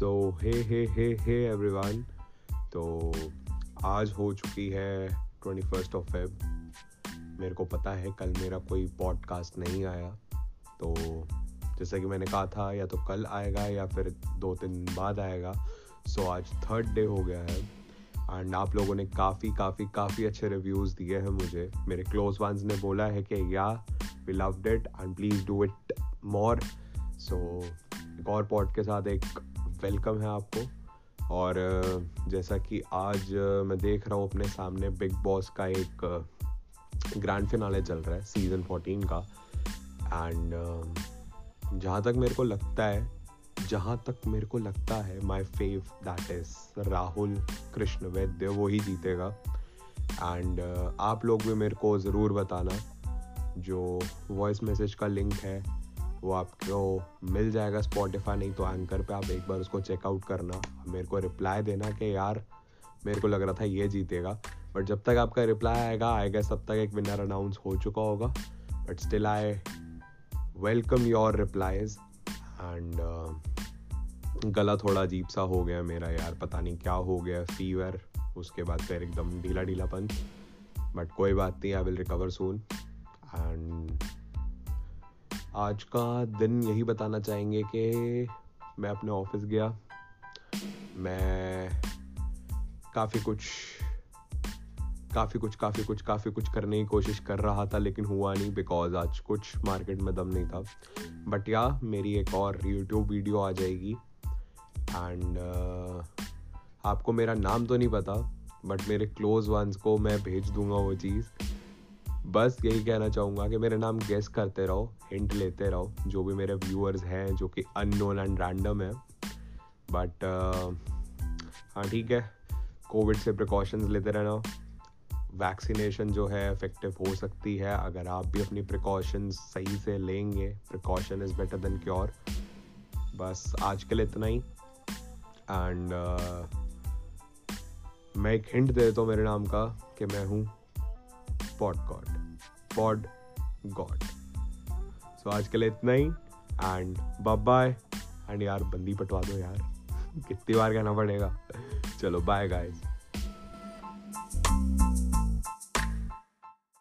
सो हे हे हे hey everyone तो आज हो चुकी है ट्वेंटी फ़र्स्ट ऑफ़ फेब मेरे को पता है कल मेरा कोई पॉडकास्ट नहीं आया। तो जैसा कि मैंने कहा था या तो कल आएगा या फिर दो तीन बाद आएगा। सो so, आज थर्ड डे हो गया है। एंड आप लोगों ने काफ़ी काफ़ी काफ़ी अच्छे रिव्यूज़ दिए हैं मुझे। मेरे क्लोज वंस ने बोला है कि yeah we loved it and please do it more so एक और पॉड के साथ एक वेलकम है आपको। और जैसा कि आज मैं देख रहा हूँ अपने सामने बिग बॉस का एक ग्रैंड फिनाले चल रहा है सीज़न फोर्टीन का। एंड जहाँ तक मेरे को लगता है, जहाँ तक मेरे को लगता है my fav that is Rahul Krishna Vaidya, वो ही जीतेगा। एंड आप लोग भी मेरे को ज़रूर बताना, जो वॉइस मैसेज का लिंक है वो आपको मिल जाएगा स्पॉटिफाई नहीं तो एंकर पे आप एक बार उसको चेकआउट करना। मेरे को रिप्लाई देना कि यार, मेरे को लग रहा था ये जीतेगा। बट जब तक आपका रिप्लाई आएगा आएगा तब तक एक विनर अनाउंस हो चुका होगा। But still I welcome your replies and गला थोड़ा अजीब सा हो गया मेरा यार। पता नहीं क्या हो गया फीवर उसके बाद फिर एकदम ढीला ढीलापन बट कोई बात नहीं I will recover soon and आज का दिन यही बताना चाहेंगे कि मैं अपने ऑफ़िस गया। मैं काफ़ी कुछ काफ़ी कुछ काफ़ी कुछ काफ़ी कुछ करने की कोशिश कर रहा था लेकिन हुआ नहीं बिकॉज़ आज कुछ मार्केट में दम नहीं था। बट या मेरी एक और यूट्यूब वीडियो आ जाएगी। एंड uh, आपको मेरा नाम तो नहीं पता बट मेरे क्लोज वंस को मैं भेज दूँगा वो चीज़। बस यही कहना चाहूँगा कि मेरे नाम गेस करते रहो हिंट लेते रहो जो भी मेरे व्यूअर्स हैं जो कि अननोन एंड रैंडम है। बट हाँ ठीक है। कोविड से प्रिकॉशंस लेते रहना। वैक्सीनेशन जो है इफ़ेक्टिव हो सकती है। अगर आप भी अपनी प्रिकॉशंस सही से लेंगे precaution is better than cure बस आज के लिए इतना ही। एंड uh, मैं एक हिंट दे देता हूँ मेरे नाम का कि मैं हूँ pod god pod god so आज के लिए इतना ही एंड बाय एंड यार, बंदी पटवा दो यार। कितनी बार कहना पड़ेगा। चलो बाय गाइस